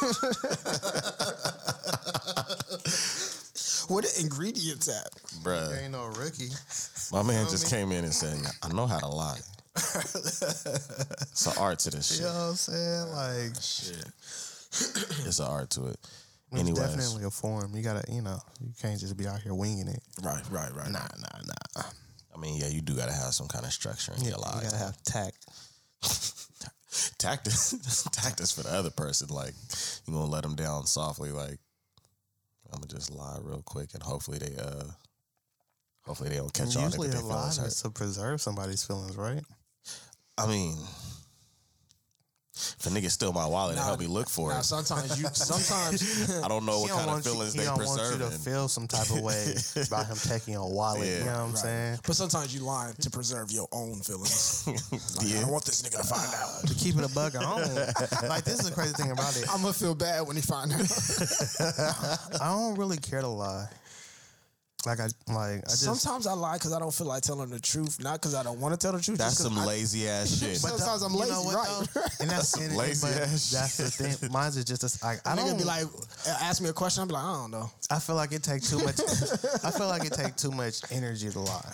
Where the ingredients at? Bruh. Ain't no rookie. My man just came in and said, I know how to lie. it's an art to this You shit. know what I'm saying? Like, It's an art to it. it's Anyways, definitely a form. You gotta, you know, you can't just be out here winging it. Right, right, right. Nah, nah, nah. I mean, yeah, you do gotta have some kind of structure in Yeah, your you gotta have tact. Tact is tact is for the other person. Like you gonna let them down softly. Like I'm gonna just lie real quick, and hopefully they uh, hopefully they don't catch on. Usually, a lie is to preserve somebody's feelings, right? I mean, if a nigga steal my wallet and help me look for Now, it, sometimes you, sometimes I don't know what don't kind of want you- feelings he they don't want you to feel some type of way about him taking your wallet. Yeah. You know what I'm Right. saying? But sometimes you lie to preserve your own feelings. Like, I don't want this nigga to find out. To keep it a bug, I don't. like this is the crazy thing about it. I'm gonna feel bad when he find out. I don't really care to lie. Like I like I just Sometimes I lie because I don't feel like telling the truth, not because I don't want to tell the truth. That's some I- lazy ass shit. But Sometimes I'm lazy, right? though? And that's Some and, and- lazy but ass That's the thing. Mine's is just a, like I I don't nigga be like, ask me a question. I'm like, I don't know. I feel like it takes too much. I feel like it takes too much energy to lie.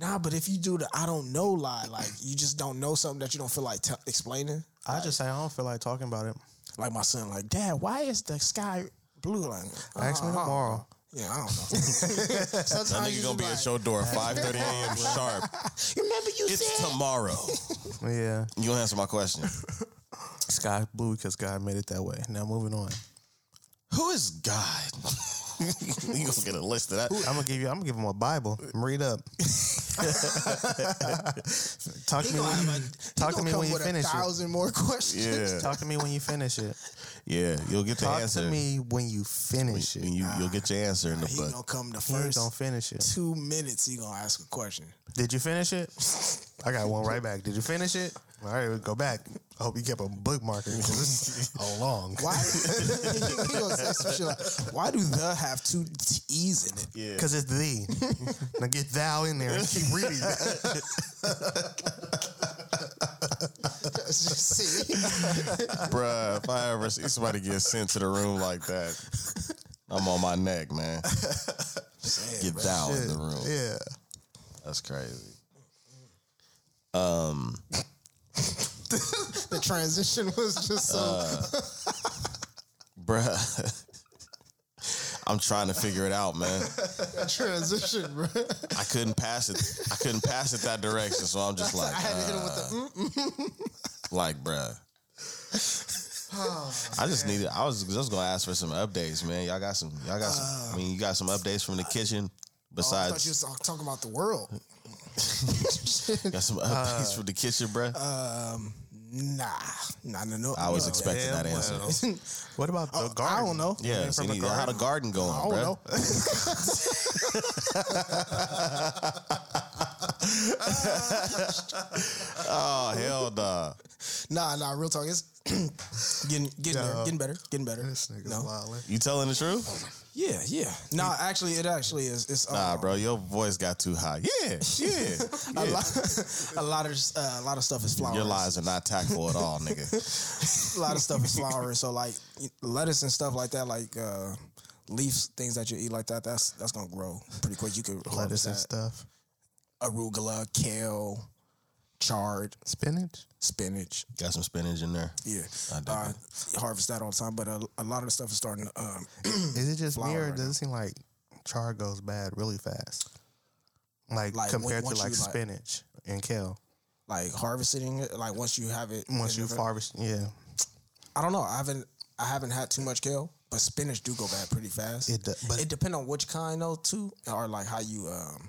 Nah, but if you do the I don't know lie, like you just don't know something that you don't feel like t- explaining. I just say I don't feel like talking about it. Like my son, like, Dad, why is the sky blue? Like, Ask me uh, uh, tomorrow. Yeah, I don't know. That Sometimes nigga you gonna be just at your door at 5:30 a.m. sharp. like, Remember you It's said tomorrow. Yeah, You gonna answer my question? sky blue because God made it that way. Now moving on. Who is God? you gonna get a list of that? I'm gonna give you. I'm gonna give him a Bible. Read up. talk to me. When, you- talk to me when you finish a it. more questions. Yeah, Talk to me when you finish it. yeah. You'll get the Talk answer. Talk to me when you finish it. And you, you'll get your answer in the He book. gonna come the He ain't first gonna finish it. two minutes. He gonna ask a question. Did you finish it? I got one right back. Did you finish it? All right, we'll go back. I hope you kept a bookmarker because it's a long. Why? he gonna say some shit like, why do the have two E's in it? Yeah. Because it's thee. now get thou in there and keep reading. See? Bruh, if I ever see somebody get sent to the room like that, I'm on my neck, man. Get thou in the room. yeah. That's crazy. Um, the transition was just so. Bruh. I'm trying to figure it out, man. transition, bro. I couldn't pass it. I couldn't pass it that direction, so I'm just like, I had to hit him with the. uh, like, bruh. I just needed. I was just gonna ask for some updates, man. Y'all got some. Y'all got some. I mean, you got some updates from the kitchen. Oh, I thought Besides, you was talking about the world. got some updates from the kitchen, bruh. Um, nah, nah, no, no. I was no. expecting that Damn answer. well. What about the Oh, garden? I don't know. Yeah, Came see, a how the garden going, I don't bruh? know. Oh hell nah. Nah, nah. Real talk. It's getting getting there, Yo. getting better, getting better. This nigga's No. wildin'. You telling the truth? Yeah, yeah. Nah, actually, it actually is. It's uh, Nah, bro, your voice got too high. Yeah, yeah. A lot, a lot of uh, a lot of stuff is flowering. Your lies are not tactful at all, nigga. a lot of stuff is flowering. So like lettuce and stuff like that, like uh, leaves, things that you eat like that, that's that's gonna grow pretty quick. You could Lettuce and stuff. arugula, kale, chard, Spinach. Spinach. Got some spinach in there. Yeah, I dig uh, harvest that all the time. But a, a lot of the stuff is starting to. Um, Is it just me Flour or right does it seem like char goes bad really fast? Like, Like, compared to like you, like- spinach and kale. like harvesting it, like once you have it, Once in you the- harvest, yeah, I don't know. I haven't I haven't had too much kale, but spinach do go bad pretty fast. It do- but- it depends on which kind though too, or like how you um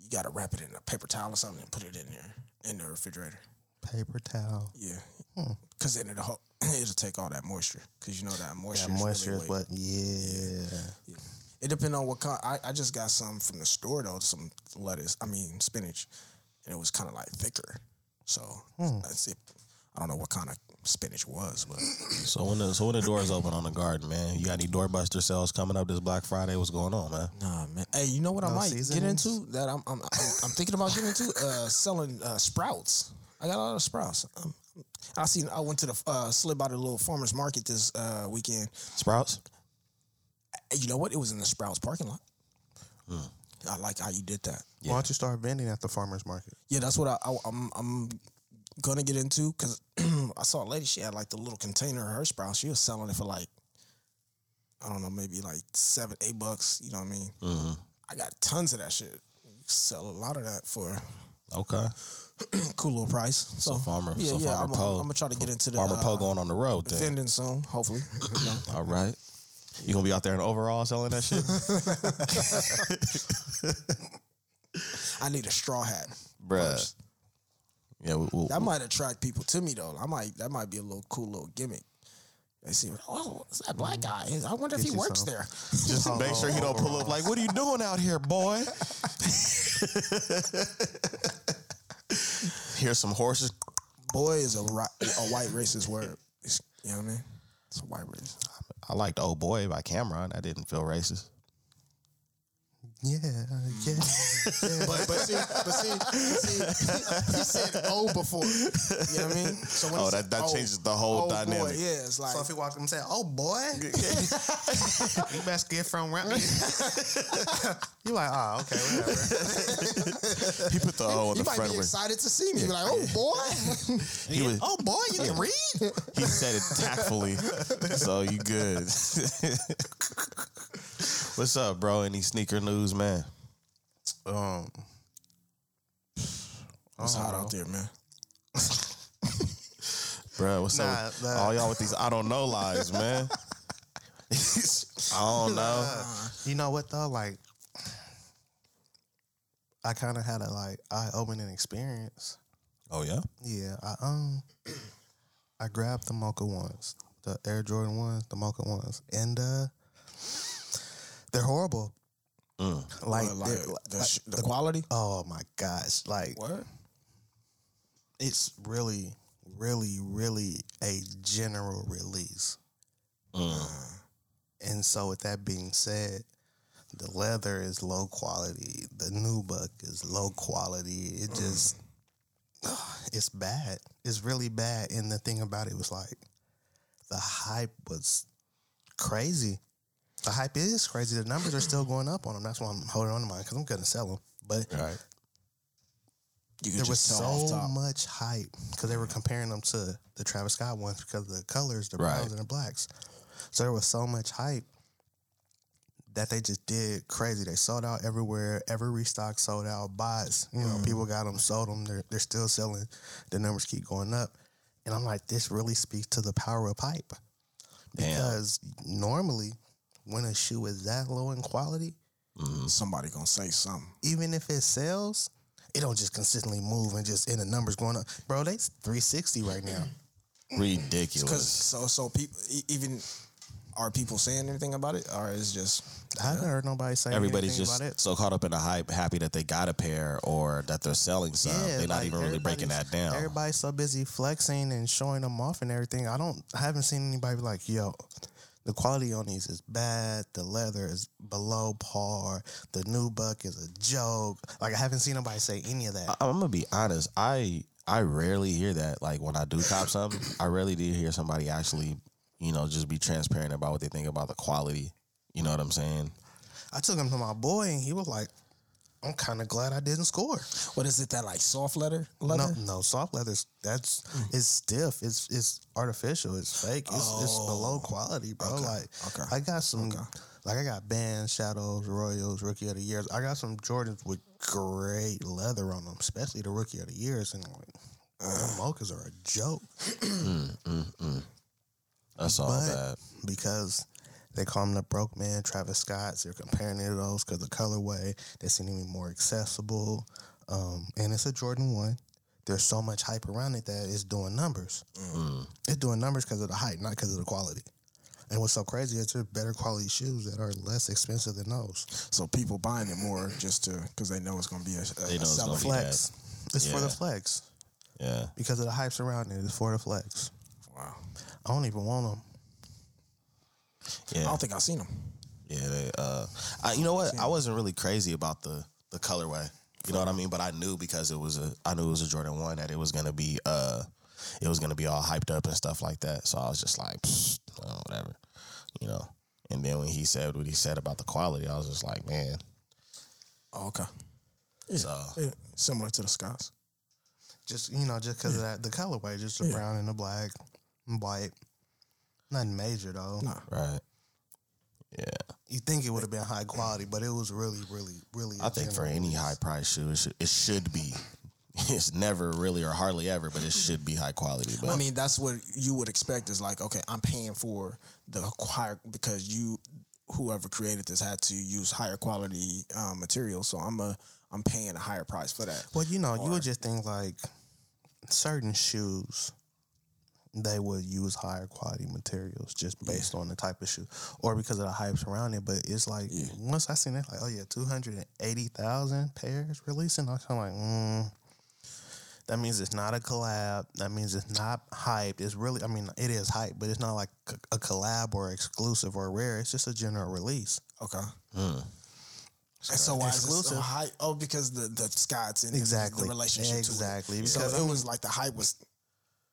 you gotta wrap it in a paper towel or something and put it in there in the refrigerator. Paper towel. Yeah, Hmm. because then it'll it'll take all that moisture because you know that moisture. Yeah, is moisture, really but yeah. It depends on what kind. I, I just got some from the store though, some lettuce. I mean spinach, and it was kind of like thicker. So Hmm. that's it. I don't know what kind of spinach was, but So when the so when the doors open on the garden, man, you got any doorbuster sales coming up this Black Friday? What's going on, man? nah, man. Hey, you know what I might seasonings? get into that I'm I'm, I'm I'm thinking about getting into uh, selling uh, sprouts. I got a lot of sprouts. Um, I seen. I went to the uh, slid by the little farmers market this uh, weekend. Sprouts. And you know what? It was in the Sprouts parking lot. I like how you did that. Why don't you start vending at the farmers market? Yeah, that's what I, I I'm I'm gonna get into because I saw a lady. She had like the little container of her Sprouts. She was selling it for like I don't know, maybe like seven, eight bucks. You know what I mean? Mm-hmm. I got tons of that shit. Sell a lot of that for Okay. cool little price. So, farmer- yeah, so yeah. Farmer I'm, Poe- I'm gonna try to get into the Farmer uh, Poe going on the road then. vending soon. Hopefully, know. All right. You gonna be out there in overall selling that shit, I need a straw hat. bruh? first. Yeah, we, we, That might attract people to me though. I might that might be a little cool little gimmick. They see, oh, it's that black guy. I wonder if he works there. just make sure he don't pull up like, "What are you doing out here, boy?" Here's some horses. Boy is a, a white racist word. It's, you know what I mean? It's a white race. I liked "Oh Boy" by Cam'ron. That didn't feel racist. Yeah, yeah. yeah. But but see but see, see he said oh before. You know what I mean? So when Oh, that- said, that changes the whole oh boy, dynamic. yeah, it's like So if he walked up and said, "Oh boy," you best get from around. you like, oh, okay, whatever. He put the O on he the might front be of it. excited to see me. Be like, oh boy. He was, oh boy, you can read? he said it tactfully, so you good. What's up, bro? Any sneaker news, man? Um, It's hot out there, man. Bro, what's Nah, up? with the- All y'all with these I don't know lies, man. I don't know. you know what though? Like, I kind of had a like eye-opening experience. Oh yeah. Yeah, I um, I grabbed the Mocha ones, the Air Jordan ones, the Mocha ones, and uh, they're horrible. Mm. Like, What, like they're- the, like, sh- the quality? oh my gosh, like What? it's really, really, really a general release. Mm. And so, with that being said, the leather is low quality. The nubuck is low quality. It just, it's bad. It's really bad. And the thing about it was like, the hype was crazy. The hype is crazy. The numbers are still going up on them. That's why I'm holding on to mine because I'm gonna sell them. But Right. You there was just tell off so much hype because they were comparing them to the Travis Scott ones because of the colors, the Right. browns and the blacks. So there was so much hype that they just did crazy. They sold out everywhere. Every restock sold out. Buys, you know, mm. people got them, sold them. They're they're still selling. The numbers keep going up, and I'm like, this really speaks to the power of hype Damn. because normally when a shoe is that low in quality, mm-hmm. Somebody gonna say something. even if it sells, it don't just consistently move and just in the numbers going up. Bro, they 360 right now. Because Ridiculous. so so people even are people saying anything about it, or is just I haven't heard nobody say Everybody's anything just about it. so caught up in the hype, happy that they got a pair or that they're selling some. they're not like, even really breaking that down. Everybody's so busy flexing and showing them off and everything. I don't, I haven't seen anybody be like, yo, the quality on these is bad. The leather is below par. The nubuck is a joke. Like I haven't seen nobody say any of that. I- I'm gonna be honest. I I rarely hear that. Like when I do cop something, I rarely do hear somebody actually, you know, just be transparent about what they think about the quality. You know what I'm saying? I took him to my boy and he was like, I'm kind of glad I didn't score. what is it that like soft leather leather? No, no, soft leather's that's mm. it's stiff. It's it's artificial. It's fake. It's it's below oh, quality, bro. Okay, Like okay, I got some like I got bands, shadows, royals, rookie of the years. I got some Jordans with great leather on them, especially the rookie of the years. And like, the mochas are a joke mm, mm, That's all But- bad. because they call him the broke man, Travis Scott's. They're comparing it to those because the colorway they seem to be more accessible, um, and it's a Jordan one. There's so much hype around it that it's doing numbers. It's doing numbers because of the hype, not because of the quality. And what's so crazy is there's better quality shoes that are less expensive than those. So people buying it more just to because they know it's gonna be a, a, a it's seller. gonna be Flex. It's for the flex Yeah. because of the hype surrounding it. It's for the flex. Wow. I don't even want them. Yeah. I don't think I've seen them. Yeah, they, uh, I, you know what? I wasn't really crazy about the the colorway. You know what I mean? But I knew because it was a, I knew it was a Jordan one that it was gonna be uh it was gonna be all hyped up and stuff like that. So I was just like, "Pfft, well, whatever, you know. And then when he said what he said about the quality, I was just like, man. Oh, okay. So Yeah, similar to the Scotts. Just you know, just because of that, the colorway, just the Yeah. brown and the black, and white. Nothing major though. Nah. right, yeah. You think it would have been high quality, but it was really, really, really. I think for any high price shoe, it should, it should be. It's never really or hardly ever, but it should be high quality. But I mean, that's what you would expect is like, okay, I'm paying for the higher because you, whoever created this, had to use higher quality um, material. So I'm a, I'm paying a higher price for that. Well, you know, you would just think like certain shoes, they would use higher quality materials just based on the type of shoe or because of the hype surrounding it. But it's like, Yeah. once I seen it, like, oh yeah, 280,000 pairs releasing, I was kind of like, mm, that means it's not a collab. That means it's not hyped. It's really, I mean, it is hype, but it's not like a, a collab or exclusive or rare. It's just a general release. Okay. hmm. And so why is it so Exclusive. high? Oh, because the the Scotts and Exactly. the relationship Exactly. To it. So Because it was like the hype was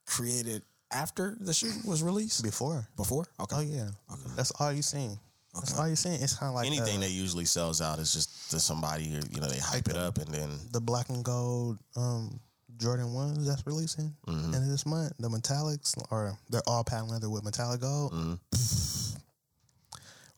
created after the shoe was released. Before. Before. Okay. Oh yeah, Okay. that's all you seen. That's Okay. all you seen. It's kind of like anything uh, that usually sells out is just to somebody, or, you know, they hype it up and then the black and gold um, Jordan ones that's releasing Mhm. end of this month. The metallics, or they're all patent leather with metallic gold. Mhm.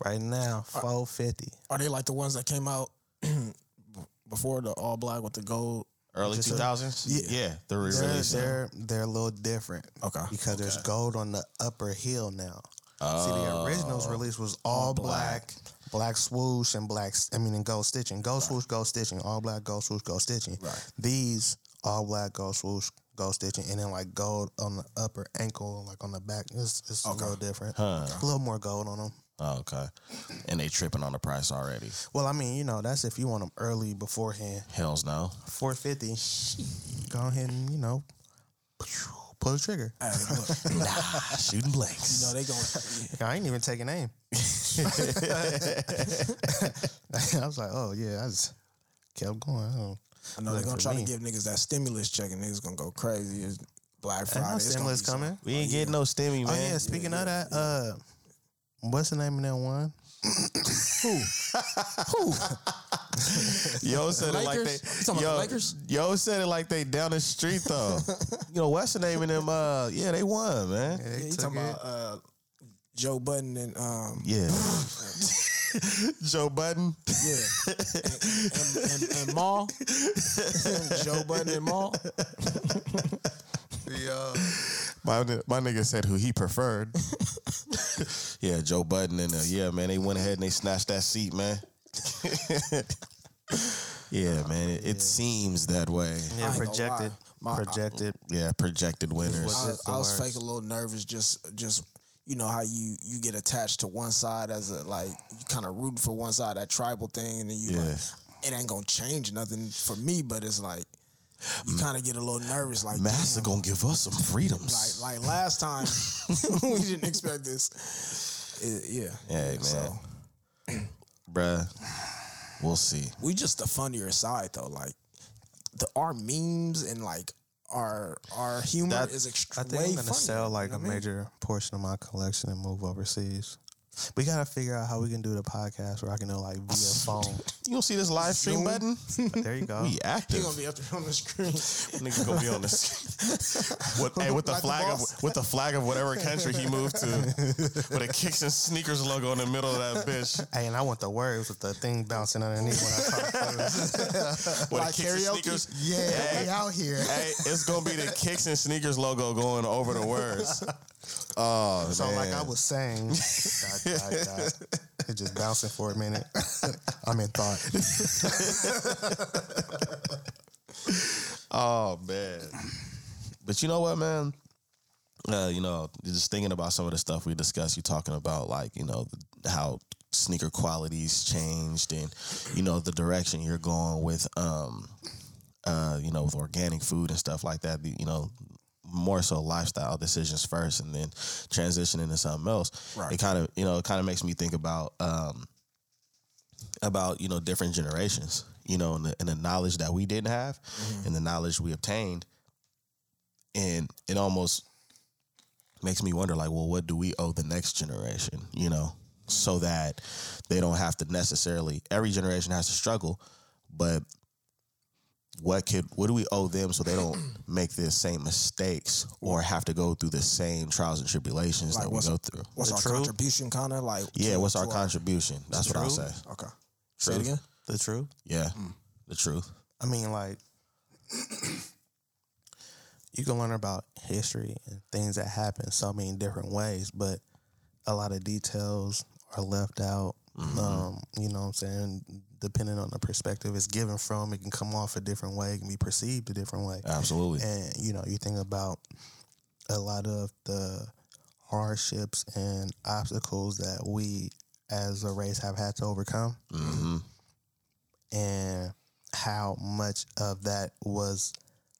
Right now, four fifty. Are they like the ones that came out before the all black with the gold? Early two thousands. yeah. Yeah, the They're, re-release. they're they're a little different Okay. because there's gold on the upper heel now. See, the originals Oh. release was all, All black, black swoosh and black. I mean, and gold stitching, gold swoosh, gold stitching, all black, gold swoosh, gold stitching. Right. These all black, gold swoosh, gold stitching, and then like gold on the upper ankle, like on the back. It's, it's Okay. a little different. Huh. A little more gold on them. Oh, okay. And they tripping on the price already. Well, I mean, you know, that's if you want them early beforehand. Hells no. Four fifty. Go ahead and you know, pull the trigger. Hey, look, Nah, shooting blanks. know they going. I ain't even taking aim. I was like, oh yeah, I just kept going. I don't- I know they're gonna try me. to give niggas that stimulus check and niggas gonna go crazy. It's Black Ain't Friday. no stimulus coming. we ain't getting no stimmy, man. Oh man. yeah, speaking of that, uh, what's the name of that one? Who? Who? yo said it like they. You talking about Yo, the yo said it like they down the street though. you know what's the name of them? Uh, yeah, they won, man. Yeah, Yeah, you talking it. about uh, Joe Button and um, Yeah. Joe Button. yeah, and, and, and, and Maul, Joe Button and Maul. Yeah. My my nigga said who he preferred. yeah, Joe Budden and uh, yeah, man, they went ahead and they snatched that seat, man. yeah, man, it, it seems that way. Yeah, projected. My- projected. Yeah, projected winners. I, I was words. fake a little nervous. Just, just you know how you you get attached to one side as a like you kind of rooting for one side that tribal thing, and then you Yeah. like it ain't gonna change nothing for me, but it's like you kind of get a little nervous, like Master damn, gonna give us some freedoms. like like last time we didn't expect this. It- yeah, Hey, man. So Bruh, we'll see. we just the funnier side though, like the our memes and like our our humor That- is I extremely. think I'm gonna funnier, sell like you know a mean? major portion of my collection and move overseas. We gotta figure out how we can do the podcast where I can do like via phone. You don't see this live stream Zoom? button? There you go. We He active. gonna be up there on the screen. Nigga gonna be on this. with, hey, with the Like the flag of with the flag of whatever country he moved to, with a kicks and sneakers logo in the middle of that bitch. Hey, and I want the words with the thing bouncing underneath when I talk. With Like the kicks and karaoke? sneakers. yeah, Hey. we out here. Hey, it's gonna be the kicks and sneakers logo going over the words. Oh So man. like I was saying, dot, dot, dot. it just bouncing for a minute. I'm in thought. Oh man. But you know what, man? Uh, you know, just thinking about some of the stuff we discussed, you talking about like, you know, how sneaker qualities changed and, you know, the direction you're going with um uh, you know, with organic food and stuff like that, you know, more so lifestyle decisions first and then transitioning into something else. Right. It kind of, you know, it kind of makes me think about um about, you know, different generations, you know, and the, and the knowledge that we didn't have and the knowledge we obtained and it almost makes me wonder like well what do we owe the next generation you know so that they don't have to necessarily every generation has to struggle but what could what do we owe them so they don't make the same mistakes or have to go through the same trials and tribulations Like, that we go through What's The our truth? contribution, kind of like? yeah to- what's our to contribution that's what i'll truth? say Okay. Say it again. The truth. yeah hmm. the truth I mean, like, you can learn about history and things that happen so many different ways, but a lot of details are left out. Um, you know what I'm saying? Depending on the perspective it's given from, it can come off a different way, it can be perceived a different way. absolutely And, you know, you think about a lot of the hardships and obstacles that we as a race have had to overcome hmm and how much of that was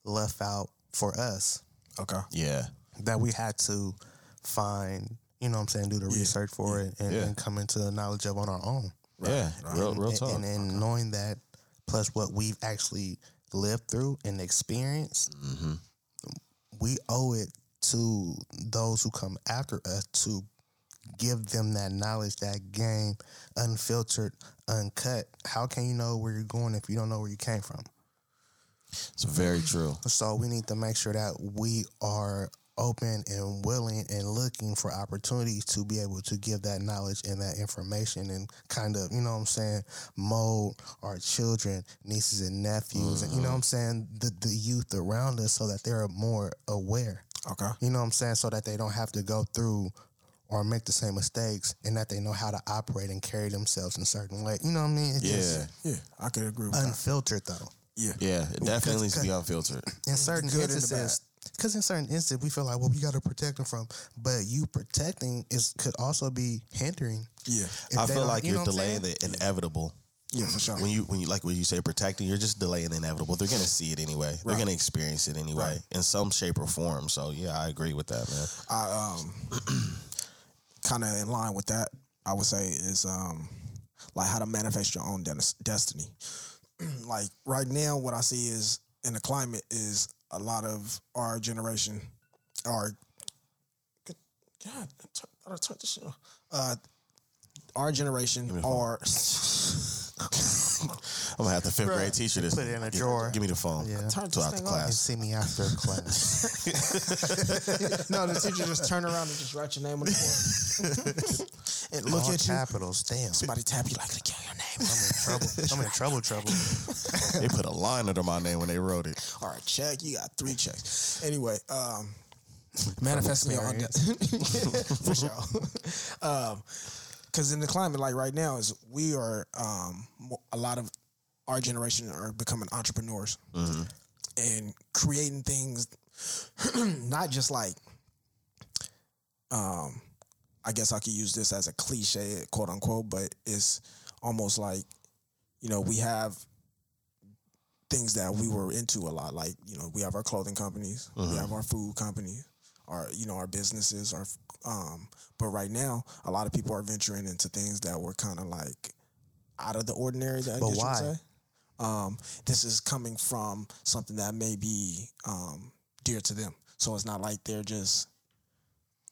left out for us Okay. yeah that we had to find, you know what I'm saying, do the research for it and, Yeah. and come into the knowledge of on our own. yeah. Real, real and, talk. And, and knowing that, plus what we've actually lived through and experienced, hmm we owe it to those who come after us to give them that knowledge, that game, unfiltered, uncut. How can you know where you're going if you don't know where you came from? it's very true. So we need to make sure that we are open and willing and looking for opportunities to be able to give that knowledge and that information and kind of, you know what I'm saying, mold our children, nieces and nephews, and you know mm-hmm. what I'm saying, the, the youth around us so that they're more aware. Okay. You know what I'm saying? So that they don't have to go through or make the same mistakes and that they know how to operate and carry themselves in a certain way. You know what I mean? It's yeah just Yeah, I could agree with that. unfiltered though. Yeah. yeah it definitely needs to be unfiltered in certain good and the instances because in certain instances we feel like well we got to protect them from but you protecting is could also be hindering Yeah. if I feel like you you're know delaying saying? the inevitable. Yeah, for sure. When you when you like when you say protecting, you're just delaying the inevitable. They're gonna see it anyway. They're gonna experience it anyway Right. in some shape or form. So yeah, I agree with that, man. I um kind of in line with that. I would say is um like how to manifest your own des- destiny. like right now, what I see is in the climate is a lot of our generation, our God, I tur- I turned this shit off. Uh, our generation me are. I'm gonna have the fifth grade teacher this. Put it in a Gi- drawer. Give me the phone. Yeah. Turn So this after thing and class. see me after class no, the teacher just turn around and just write your name on the board and look All at you. capitals damn Somebody tap you like, look at your name. I'm in trouble I'm in trouble trouble They put a line under my name when they wrote it. All right, check. You got three checks. Anyway, um, me on own for sure. um, because in the climate like right now is we are um a lot of our generation are becoming entrepreneurs and creating things, not just like um. I guess I could use this as a cliche, quote unquote, but it's almost like, you know, we have things that we were into a lot. Like, you know, we have our clothing companies, we have our food companies, our, you know, our businesses, our, um, but right now, a lot of people are venturing into things that were kind of like out of the ordinary. That But why? say. Um, this is coming from something that may be um, dear to them. So it's not like they're just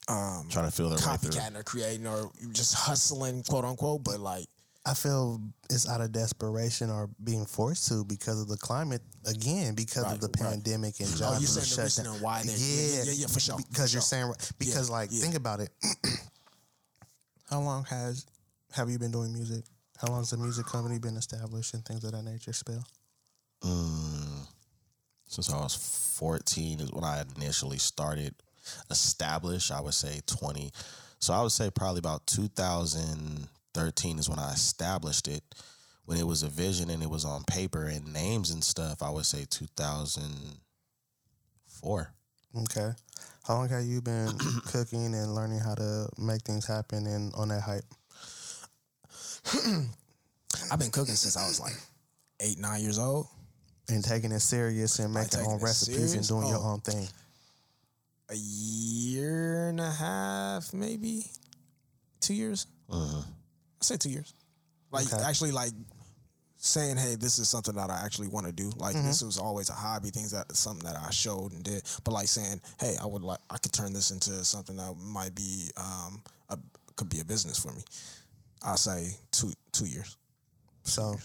um, Trying to feel their copycatting or creating or just hustling, quote unquote. But like, I feel it's out of desperation or being forced to because of the climate again because Right, of the right. pandemic and oh, jobs you being saying the shut reason down. and why they? yeah, yeah, yeah, for sure. Because for you're sure. saying because like yeah. think about it. How long has have you been doing music? How long has the music company been established and things of that nature? Spill. Mm, since I was 14 is when I initially started Established, I would say 20. So I would say probably about 2013 is when I established it. When it was a vision and it was on paper and names and stuff, I would say 2004. Okay. How long have you been cooking and learning how to make things happen and on that hype? I've been cooking since I was like eight, nine years old. And taking it serious and making own recipes and doing your Oh. own thing. A year and a half, maybe two years. Mhm. I say two years. Like Okay. actually, like saying, "Hey, this is something that I actually want to do." Like Mm-hmm. this was always a hobby, things that something that I showed and did. But like saying, "Hey, I would like I could turn this into something that might be um a, could be a business for me." I say two two years. So,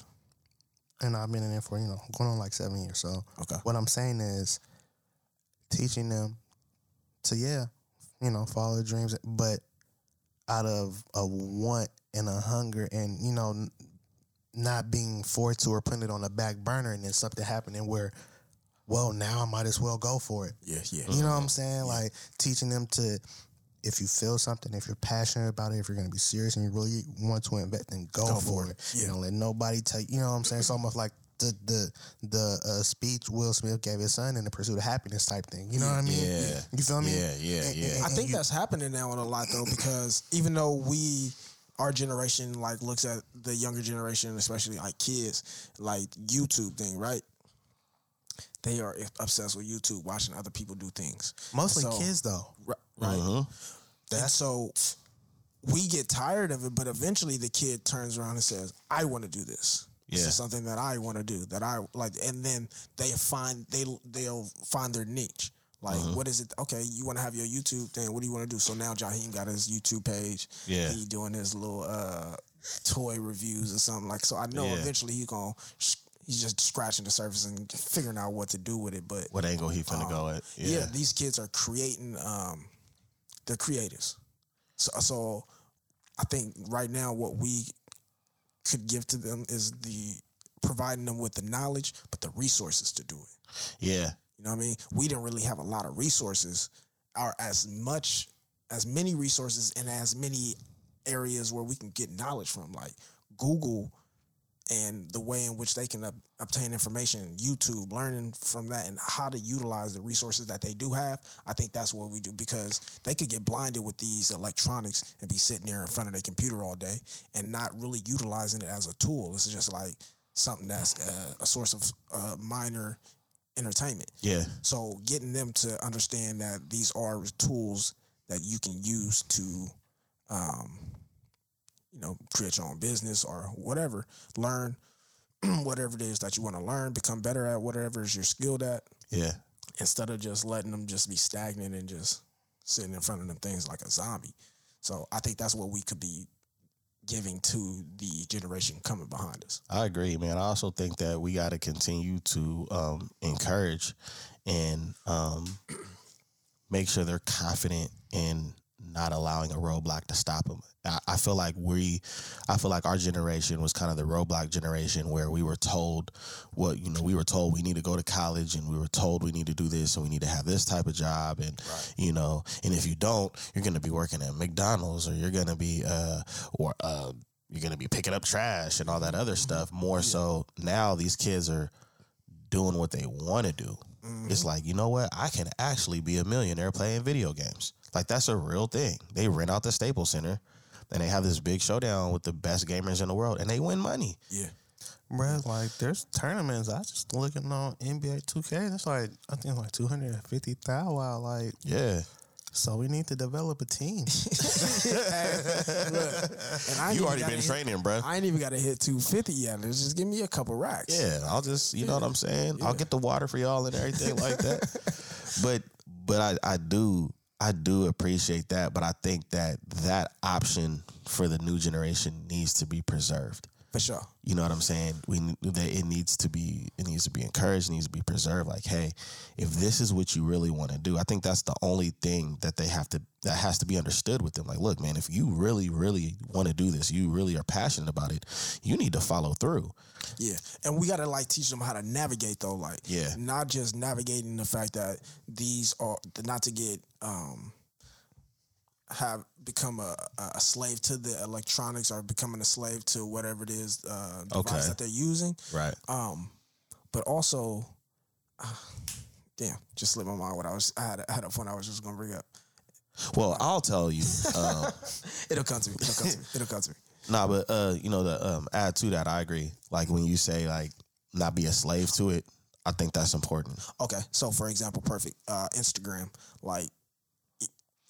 and I've been in there for you know going on like seven years. So, Okay. what I'm saying is teaching them to yeah, you know, follow their dreams, but out of a want and a hunger, and you know, not being forced to or putting it on the back burner, and then something happening where, well, now I might as well go for it. Yeah, yeah. You know what I'm saying? Like teaching them to, if you feel something, if you're passionate about it, if you're gonna be serious and you really want to invest, then go, Go for for it. it. You Yeah. don't let nobody tell you. You know what I'm saying? It's almost like the the the uh, speech Will Smith gave his son in the pursuit of happiness type thing. You know what I mean? Yeah. You feel me? Yeah, yeah, And- yeah. and- I and think you- that's happening now in a lot though, because even though we our generation like looks at the younger generation, especially like kids, like YouTube thing, right? They are obsessed with YouTube, watching other people do things. mostly So- kids though. Ri- right? Mhm. And so we get tired of it, but eventually the kid turns around and says, "I want to do this. This is something that I want to do. That I like." And then they find they they'll find their niche. Like, Mm-hmm. what is it? Okay, you want to have your YouTube thing. What do you want to do? So now Jaheim got his YouTube page. Yeah. he doing his little uh, toy reviews or something like. So I know Yeah. eventually he gonna sh- he's just scratching the surface and figuring out what to do with it. But What angle he finna go at? yeah. Yeah. these kids are creating um they're creators so, so i think right now what we could give to them is the providing them with the knowledge but the resources to do it Yeah. You know what i mean? We didn't really have a lot of resources or as much as many resources and as many areas where we can get knowledge from like google and the way in which they can ob- obtain information youtube learning from that and how to utilize the resources that they do have. I think that's what we do because they could get blinded with these electronics and be sitting there in front of their computer all day and not really utilizing it as a tool. It's just like something that's uh, a source of uh, minor entertainment Yeah. so getting them to understand that these are tools that you can use to, um, you know, create your own business or whatever. Learn whatever it is that you want to learn. Become better at whatever is you're skilled at. Yeah. Instead of just letting them just be stagnant and just sitting in front of them things like a zombie. So I think that's what we could be giving to the generation coming behind us. I agree, man. I also think that we got to continue to um, encourage and um, make sure they're confident in not allowing a roadblock to stop them. I, I feel like we, I feel like our generation was kind of the roadblock generation where we were told what you know we were told we need to go to college and we were told we need to do this and we need to have this type of job. And you know and if you don't you're going to be working at McDonald's or you're going to be uh or uh you're going to be picking up trash and all that other stuff. More so now these kids are doing what they want to do it's like you know what? I can actually be a millionaire playing video games like that's a real thing they rent out the staples center and they have this big showdown with the best gamers in the world and they win money Yeah. Bro, like there's tournaments. I just looking on NBA 2K. That's like I think like two hundred and fifty thousand. Like yeah so, we need to develop a team. And I you already been hit- training bro I ain't even got to hit 250 yet. Just give me a couple racks. Yeah, I'll just you know what I'm saying. I'll get the water for y'all and everything like that. But but I I do I do appreciate that. But I think that that option for the new generation needs to be preserved. For sure. You know what I'm saying? We that it needs to be it needs to be encouraged, needs to be preserved. Like, hey, if this is what you really want to do, I think that's the only thing that they have to that has to be understood with them. Like, look, man, if you really, really want to do this, you really are passionate about it, you need to follow through. Yeah, and we gotta like teach them how to navigate though. Like, Yeah. not just navigating the fact that these are not to get um have become a, a slave to the electronics or becoming a slave to whatever it is uh, device Okay. that they're using. Right. Um, but also, damn, just slipped my mind what I was. I had a, I had a point I was just gonna bring up. Well, I'll tell you. Um, It'll come to me. It'll come to me. It'll come to me. Nah, but uh, you know, the um add to that, I agree. Like when you say like not be a slave to it, I think that's important. Okay, so for example, perfect. Uh, Instagram, like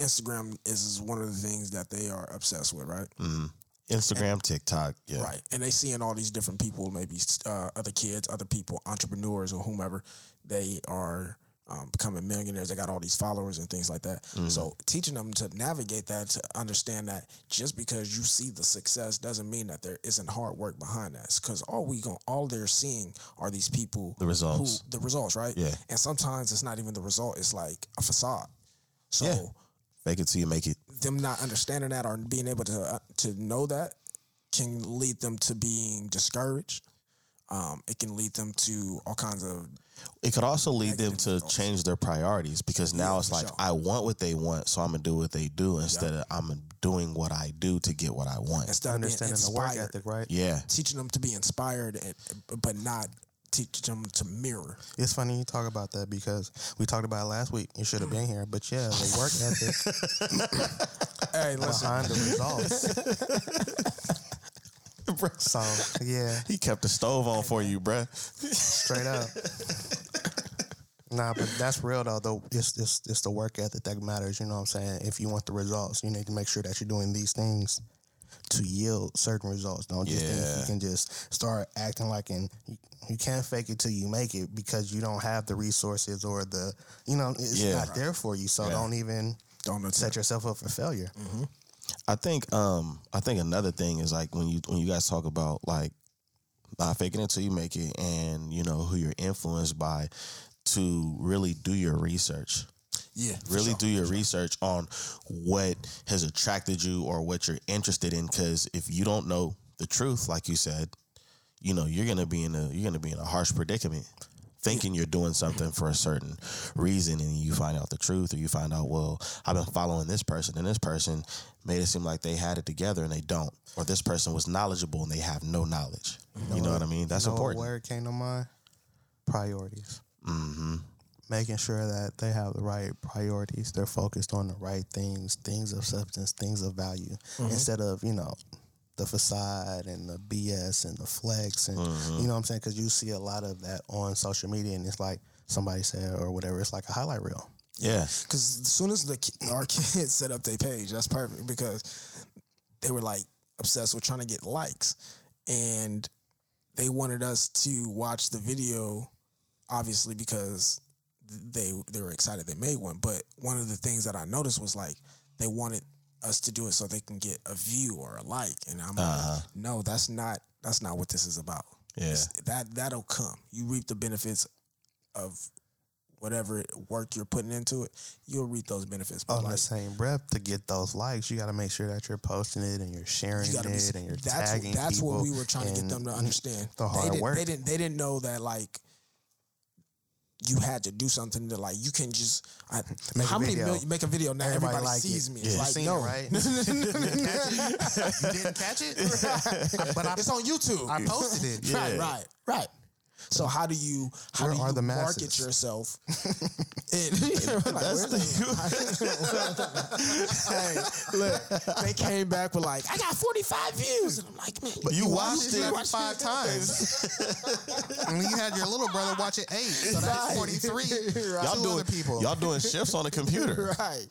Instagram is one of the things that they are obsessed with, right? Mhm. Instagram, TikTok, yeah. Right. And they seeing all these different people, maybe uh, other kids, other people, entrepreneurs or whomever, they are um, becoming millionaires. They got all these followers and things like that. So teaching them to navigate that, to understand that just because you see the success doesn't mean that there isn't hard work behind that. Because all we going all they're seeing are these people, The results. who, the results, right? Yeah. And sometimes it's not even the result; it's like a facade. So Yeah. Fake it till you make it. them not understanding that or being able to uh, to know that can lead them to being discouraged. Um, it can lead them to all kinds of It could also lead them to results. change their priorities because now Yeah, it's like sure. I want what they want, so I'm gonna do what they do instead of I'm doing what I do to get what I want. instead of being Understanding the work ethic, right? Yeah, teaching them to be inspired, and, but not teaching them to mirror. It's funny you talk about that because we talked about it last week. You should have been here, but yeah, the work ethic Hey, listen, behind the results. So yeah, he kept the stove on for you, bruh. straight up. Nah, but that's real though. Though it's it's it's the work ethic that matters. You know what I'm saying? If you want the results, you need to make sure that you're doing these things to yield certain results. Don't just think you can just start acting like and you, you can't fake it till you make it because you don't have the resources or the you know it's Yeah. not there for you. So Yeah. don't even don't set yourself up for failure. I think um I think another thing is like when you when you guys talk about like not faking it till you make it and you know who you're influenced by to really do your research. Yeah, really sure. do your research on what has attracted you or what you're interested in because if you don't know the truth like you said you know you're gonna be in a you're gonna be in a harsh predicament thinking you're doing something for a certain reason and you find out the truth or you find out well i've been following this person and this person made it seem like they had it together and they don't or this person was knowledgeable and they have no knowledge you know what i mean that's You know what important word came to mind? Priorities. hmm making sure that they have the right priorities. They're focused on the right things, things of substance, things of value, mm-hmm. instead of, you know, the facade and the BS and the flex. And, mm-hmm. you know what I'm saying? Because you see a lot of that on social media and it's like somebody said or whatever, it's like a highlight reel. yeah Because as soon as the our kids set up their page, that's perfect because they were like obsessed with trying to get likes, and they wanted us to watch the video, obviously because they they were excited they made one. But one of the things that I noticed was like they wanted us to do it so they can get a view or a like, and I'm Uh-huh. like, no, that's not that's not what this is about. Yeah. It's- that that'll come. You reap the benefits of whatever work you're putting into it, you'll reap those benefits. But On like, the same breath, to get those likes, you got to make sure that you're posting it and you're sharing you gotta be. it and you're That's tagging that's people. what we were trying to get them to understand. the they hard didn't, work. They didn't. They didn't know that like. You had to do something to like you can just I, Make how many million make a video now Everybody everybody, like sees it. me Yeah. it's You like seen no it, right? you didn't catch it, but I, it's on YouTube I posted it. right right right so how do you how Where do you market yourself and, like, where's the- hey, look, they came back with like, I got 45 views. And I'm like, man, you watched it watched five times. and you had your little brother watch it eight, so that's Right. 43. Right. y'all doing people. y'all doing shifts on the computer right.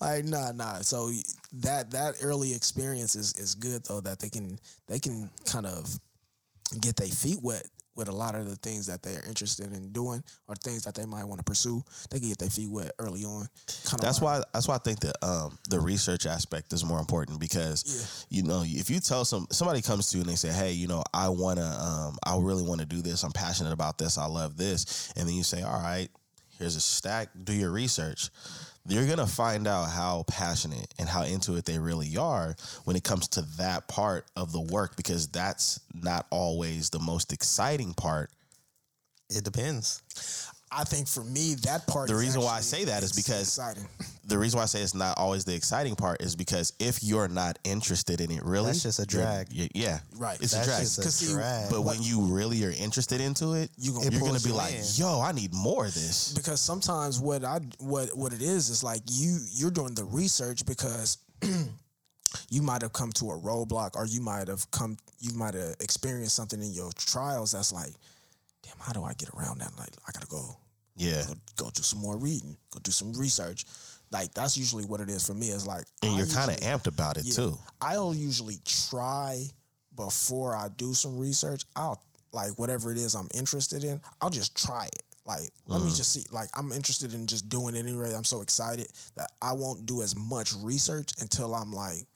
Like, nah, nah. So that that early experience is, is good though, that they can they can kind of get their feet wet with a lot of the things that they're interested in doing or things that they might want to pursue. They can get their feet wet early on. That's why. That's why I think that um, the research aspect is more important because you know if you tell some somebody comes to you and they say, "Hey, you know, I wanna, um, I really want to do this. I'm passionate about this. I love this," and then you say, "All right, here's a stack. Do your research." You're gonna find out how passionate and how into it they really are when it comes to that part of the work because that's not always the most exciting part It depends. I think for me that part. The is reason why I say that is because- exciting. The reason why I say it's not always the exciting part is because if you're not interested in it, really, That's just a you're- drag. you- yeah, Right. It's That's a drag. just a 'Cause see, drag. but when you really are interested into it, You gonna- you're gonna be like, in. "Yo, I need more of this." because sometimes what I what what it is is like you you're doing the research because you might have come to a roadblock or you might have come you might have experienced something in your trials that's like damn how do I get around that like I gotta go Yeah. Go, go do some more reading. Go do some research. Like that's usually what it is for me. Is like And I you're kind of amped about it yeah. too. I'll usually try before I do some research. I'll like whatever it is I'm interested in. I'll just try it. Like let Mm. me just see. Like I'm interested in just doing it anyway. I'm so excited that I won't do as much research until I'm like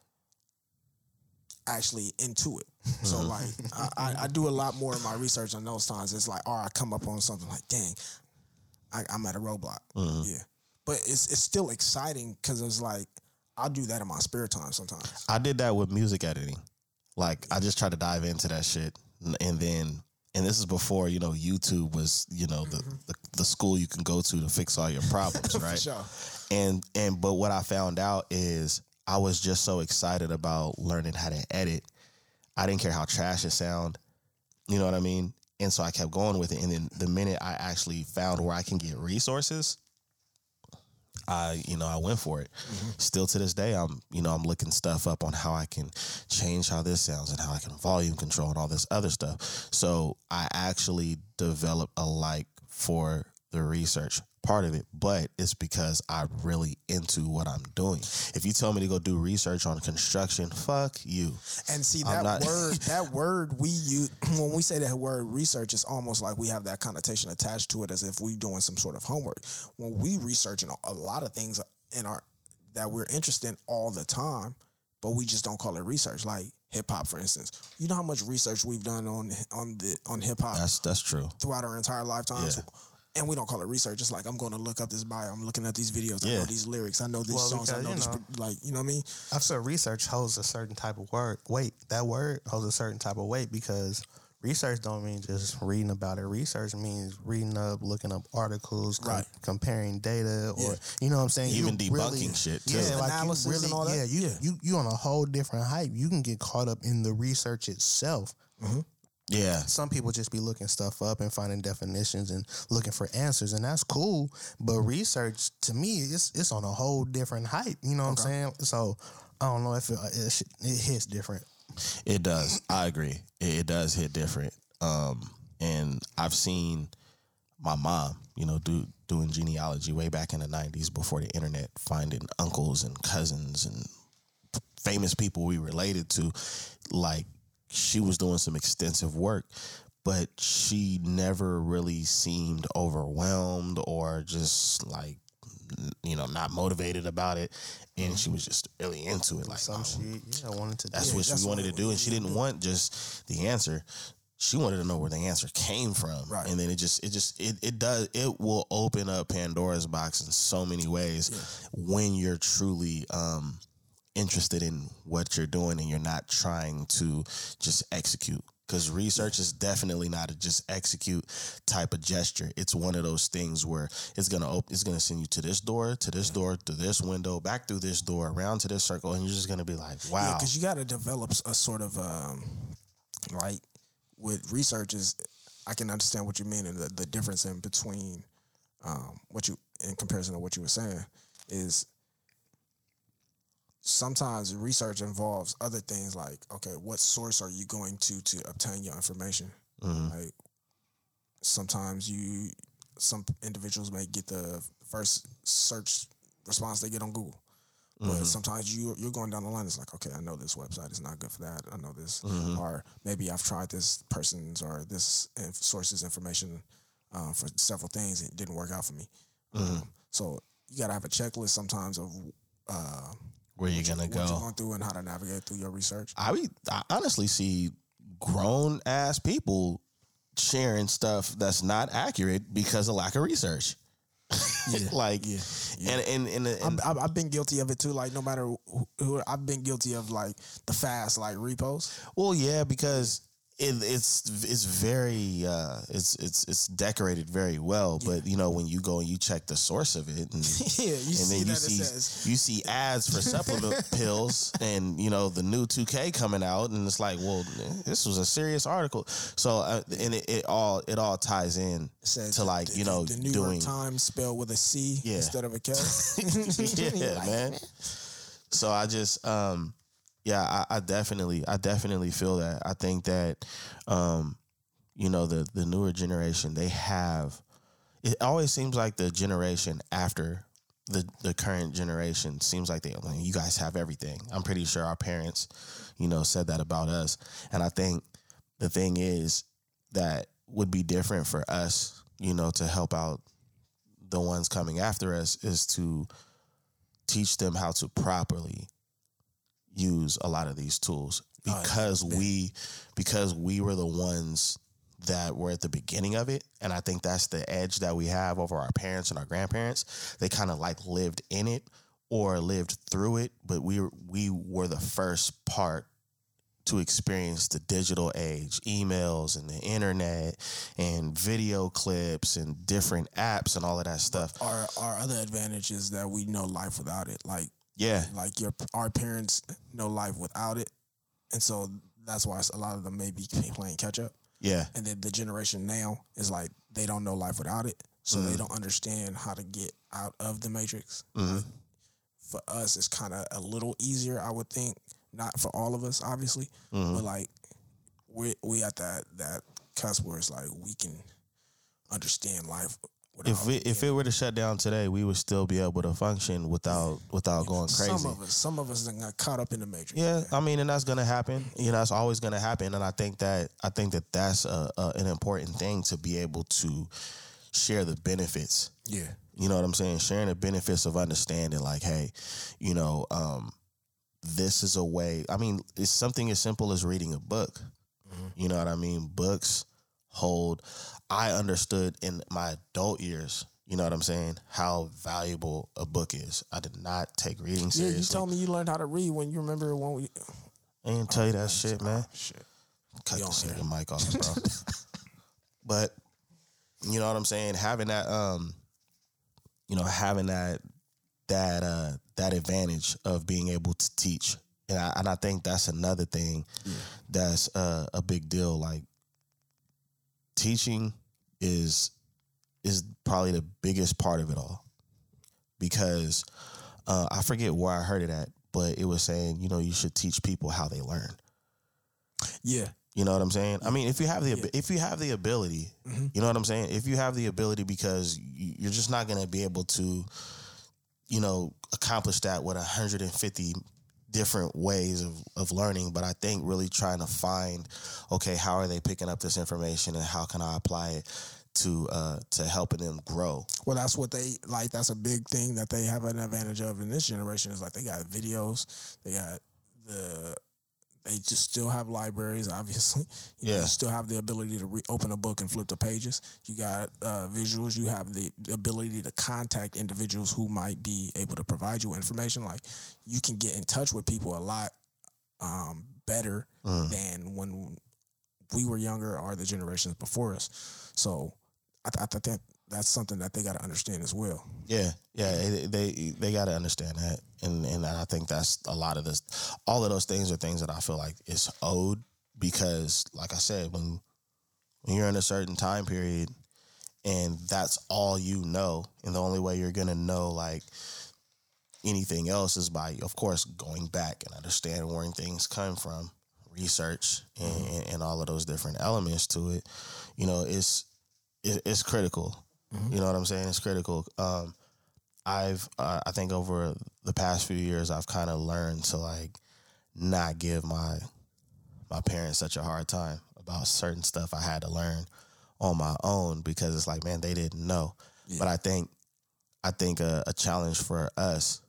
actually into it. So Mm-hmm. like I, I, I do a lot more of my research on those times. It's like, or I come up on something like, dang, I, I'm at a roadblock. Mm-hmm. Yeah, but it's it's still exciting because it's like I'll do that in my spare time sometimes. I did that with music editing. Like I just tried to dive into that shit, and then and this is before you know YouTube was you know the mm-hmm. the, the school you can go to to fix all your problems, right? For sure. And and but what I found out is I was just so excited about learning how to edit. I didn't care how trash it sound. You know what I mean? And so I kept going with it. And then the minute I actually found where I can get resources, I, you know, I went for it. Mm-hmm. Still to this day, I'm, you know, I'm looking stuff up on how I can change how this sounds and how I can volume control and all this other stuff. So I actually developed a like for the research part of it, but it's because I'm really into what I'm doing. If you tell me to go do research on construction, fuck you. And see that not- word, that word we use when we say that word research, it's almost like we have that connotation attached to it as if we're doing some sort of homework. When we researching a lot of things in our that we're interested in all the time, but we just don't call it research. Like hip hop, for instance, you know how much research we've done on on the on hip hop That's that's true. throughout our entire lifetimes. Yeah. And we don't call it research. It's like I'm going to look up this bio. I'm looking at these videos. I know these lyrics. I know these Well, songs. I know you this. know- pro- Like you know what I mean? I've said research holds a certain type of word weight. That word holds a certain type of weight because research don't mean just reading about it. Research means reading up, looking up articles, com- Right. comparing data, or Yeah. you know what I'm saying. Even You debunking shit, too. Yeah, like Analysis you really, and all that? yeah, you Yeah. you you on a whole different hype. You can get caught up in the research itself. Mm-hmm. Yeah. Some people just be looking stuff up and finding definitions and looking for answers, and that's cool. But research, to me, it's it's on a whole different height. You know what I'm saying? So I don't know if it, it, it hits different. It does. I agree. It, it does hit different. Um, and I've seen my mom, you know, do doing genealogy way back in the '90s before the internet, finding uncles and cousins and famous people we related to. Like she was doing some extensive work, but she never really seemed overwhelmed or just like you know not motivated about it and she was just really into it like Some oh, shit, yeah, wanted to. that's do. what that's she wanted what to do, and she didn't want just the answer. She wanted to know where the answer came from, Right. and then it just, it just, it, it does, it will open up Pandora's box in so many ways when you're truly um, interested in what you're doing and you're not trying to just execute. Because research is definitely not a just execute type of gesture. It's one of those things where it's gonna open, it's gonna send you to this door, to this door, to this window, back through this door, around to this circle, and you're just gonna be like, wow. Yeah, because you got to develop a sort of um, like with research is I can understand what you mean and the, the difference in between um, what you in comparison to what you were saying is sometimes research involves other things like okay what source are you going to to obtain your information Mhm. like sometimes you some individuals may get the first search response they get on google but Mhm. sometimes you you're going down the line. It's like, okay, I know this website is not good for that. I know this, Mhm. or maybe I've tried this person's or this inf- source's information uh, for several things. And it didn't work out for me. Mhm. Um, so you got to have a checklist sometimes of uh, where you're what you- gonna what you're go. going through and how to navigate through your research. I be, I honestly see grown ass people sharing stuff that's not accurate because of lack of research. like, Yeah, and and and, and, I'm, I've, I've been guilty of it too. Like no matter who, who I've been guilty of, like the fast like repos. well, yeah, because it, it's it's very uh, it's it's it's decorated very well, but you know when you go and you check the source of it, and yeah, you and see then that you it see says. you see ads for supplement pills and you know the new 2k coming out and it's like well this was a serious article. So uh, and it, it all it all ties in to like the- you know the New doing York Times spelled with a C Yeah. instead of a K. yeah man. So i just um yeah I, I definitely i definitely feel that i think that um you know the the newer generation they have it always seems like the generation after the the current generation seems like they you guys have everything. I'm pretty sure our parents, you know, said that about us. And I think the thing is that would be different for us, you know, to help out the ones coming after us is to teach them how to properly use a lot of these tools Oh, because big. we because we were the ones that were at the beginning of it and i think that's the edge that we have over our parents and our grandparents they kind of like lived in it or lived through it but we we were the first part to experience the digital age emails and the internet and video clips and different apps and all of that stuff Our our other advantage is that we know life without it. Like yeah like your our parents know life without it, and so that's why a lot of them may be playing catch up. yeah And then the generation now is like they don't know life without it, so they Mhm. don't understand how to get out of the matrix. hmm For us, it's kind of a little easier, I would think. Not for all of us, obviously, hmm but like we we at that that cusp where it's like we can understand life. If we, if it were to shut down today we would still be able to function without without going crazy Some of us, some of us got caught up in the matrix. Yeah, I mean, and that's gonna happen. You know, that's always gonna happen, and I think that I think that that's a, a, an important thing to be able to share the benefits. yeah, You know what I'm saying? Sharing the benefits of understanding, like, hey, you know, um, this is a way. I mean, it's something as simple as reading a book. Mhm. You know what I mean? Books hold. I understood in my adult years. You know what I'm saying? How valuable a book is. I did not take reading yeah. seriously. You told me you learned how to read when you remember when we. I didn't tell you that shit, man. Shit. cut You this nigga mic off, bro. but you know what I'm saying? Having that, um, you know, having that that uh that advantage of being able to teach, and I and I think that's another thing Yeah. that's uh, a big deal. Like teaching is is probably the biggest part of it all because uh, I forget where I heard it at, but it was saying you know you should teach people how they learn. Yeah, You know what I'm saying? I mean, if you have the Yeah. if you have the ability, Mhm. you know what I'm saying. If you have the ability, because you're just not going to be able to, you know, accomplish that with 150 different ways of, of learning. But I think really trying to find, okay, how are they picking up this information, and how can I apply it to uh to helping them grow? well, that's what they like. That's a big thing that they have an advantage of in this generation. Is like they got videos, they got the. They just still have libraries, obviously. You know, Yeah. you still have the ability to re- open a book and flip the pages. You got uh, visuals. You have the ability to contact individuals who might be able to provide you information. Like you can get in touch with people a lot um, better Mm. than when we were younger or the generations before us. So I, th- I think that's something that they got to understand as well. Yeah, yeah, it- they they got to understand that, and and I think that's a lot of this. All of those things are things that I feel like is owed because, like I said, when when you're in a certain time period, and that's all you know, and the only way you're gonna know like anything else is by, of course, going back and understanding where things come from, research, and, mm-hmm. and, and all of those different elements to it. You know, it's it, it's critical. You know what I'm saying? It's critical. Um, I've uh, I think over the past few years I've kind of learned to like not give my my parents such a hard time about certain stuff I had to learn on my own because it's like man they didn't know. Yeah. But I think I think a, a challenge for us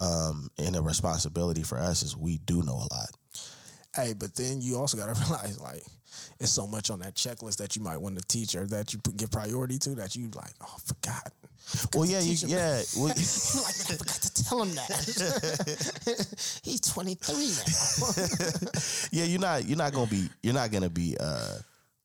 um, and a responsibility for us is we do know a lot. Hey, but then you also got to realize like it's so much on that checklist that you might want to teach or that you give priority to that you like, oh, I forgot. Well, yeah, you, yeah. Well, like, I forgot to tell him that. He's 23 now. yeah, you're not you're not gonna be you're not gonna be uh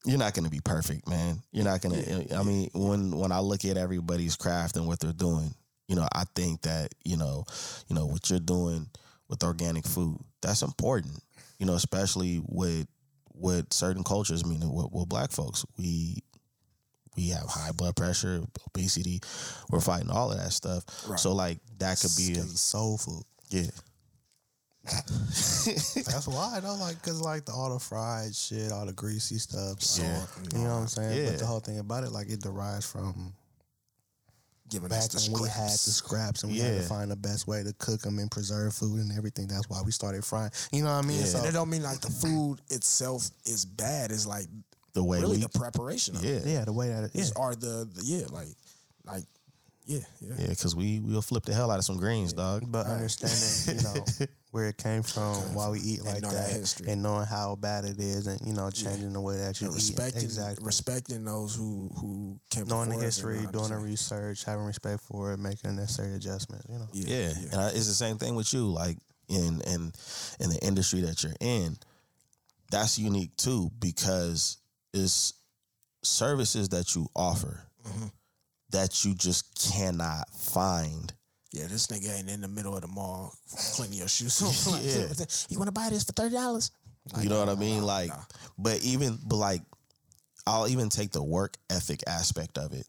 you're not gonna be perfect, man. You're not gonna. I mean, when when I look at everybody's craft and what they're doing, you know, I think that you know, you know what you're doing with organic food. That's important, you know, especially with with certain cultures. Mean, with, with black folks, we we have high blood pressure, obesity. We're fighting all of that stuff. Right. So like that could be a, soul food. yeah. That's why though, like, cause like the all the fried shit, all the greasy stuff. So, Yeah. You know what I'm saying? Yeah. But the whole thing about it, like, it derives from giving back us the when we had the scraps. scraps and we had to find the best way to cook them and preserve food and everything. That's why we started frying. You know what I mean? Yeah. So And it don't mean like the food itself is bad. It's like The way really we, the preparation. of it. yeah, yeah, the way that it Is is. are the, the yeah like like yeah yeah. yeah, because we we'll flip the hell out of some greens, dog. But understanding, you know, where it came from, why we eat like that, that history. and knowing how bad it is, and you know, changing the way that you And eat. respecting exactly. respecting those who who came knowing the before us and history, not doing the research, having respect for it, making the necessary adjustments. You know. Yeah, and I, it's the same thing with you. Like in in in the industry that you're in, that's unique too because it's services that you offer Mm-hmm. that you just cannot find. Yeah, this nigga ain't in the middle of the mall cleaning your shoes. Like, Yeah. You want to buy this for thirty dollars? You know what I mean? Like, but even but like, I'll even take the work ethic aspect of it.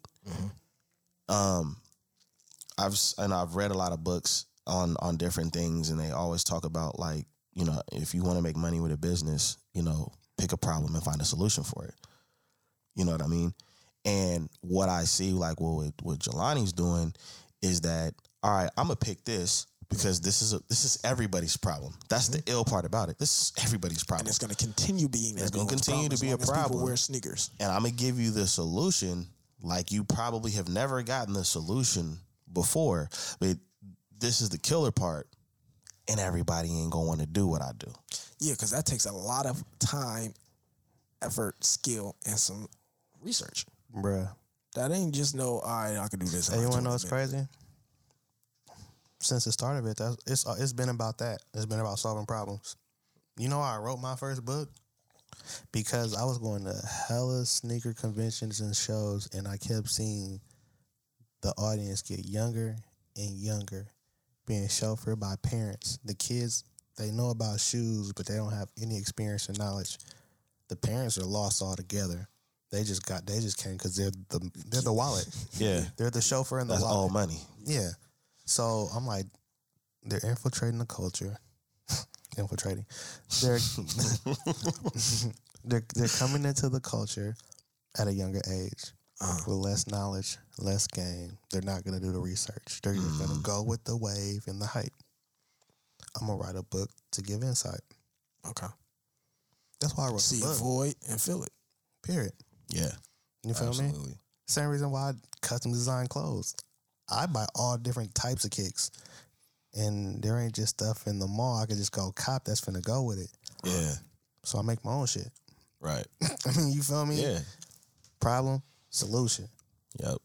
Um, I've and I've read a lot of books on on different things, and they always talk about like, you know, if you want to make money with a business, you know, pick a problem and find a solution for it. You know what I mean? And what I see, like what what, what Jelani's doing, is that all right? I'm gonna pick this because this is a, this is everybody's problem. That's the mm-hmm. ill part about it. This is everybody's And problem, it's going to continue being. It's gonna continue to be a as long as people problem. Wear sneakers. and I'm gonna give you the solution. Like you probably have never gotten the solution before, but this is the killer part, and everybody ain't gonna want to do what I do. Yeah, because that takes a lot of time, effort, skill, and some research. Bruh. That ain't just no. All right, I can do this. Hey, you want to know it what's in a minute." crazy? Since the start of it, that's, it's uh, it's been about that. It's been about solving problems. You know, I wrote my first book because I was going to hella sneaker conventions and shows, and I kept seeing the audience get younger and younger, being chauffeured by parents. The kids they know about shoes, but they don't have any experience or knowledge. The parents are lost altogether. They just got they just came because they're the they're the wallet. Yeah, They're the chauffeur and the that's wallet. all money. Yeah. So I'm like, they're infiltrating the culture. infiltrating. They're they're they're coming into the culture at a younger age Uh-huh. with less knowledge, less game. They're not gonna do the research. They're just gonna go with the wave and the hype. I'm gonna write a book to give insight. Okay. That's why I wrote See the a book. void and fill it. Period. Yeah, You feel me? absolutely. Same reason why I custom design clothes. I buy all different types of kicks. And there ain't just stuff in the mall. I could just go cop that's finna go with it. Yeah, So I make my own shit. right. I mean, you feel me? Yeah, Problem, solution. Yep.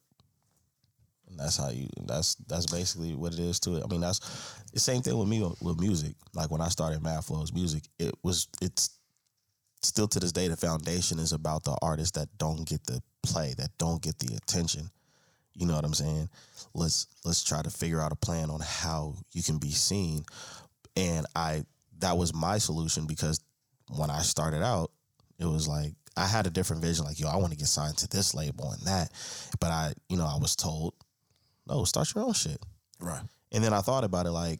And that's how you. That's that's basically what it is to it. I mean, that's the same thing with me with music. Like when I started Mad Flows Music, it was it's still to this day the foundation is about the artists that don't get the play, that don't get the attention. You know what I'm saying? Let's let's try to figure out a plan on how you can be seen. And I that was my solution because when I started out, it was like I had a different vision. Like, yo, I want to get signed to this label and that. But I, you know, I was told, no, start your own shit. Right. And then I thought about it like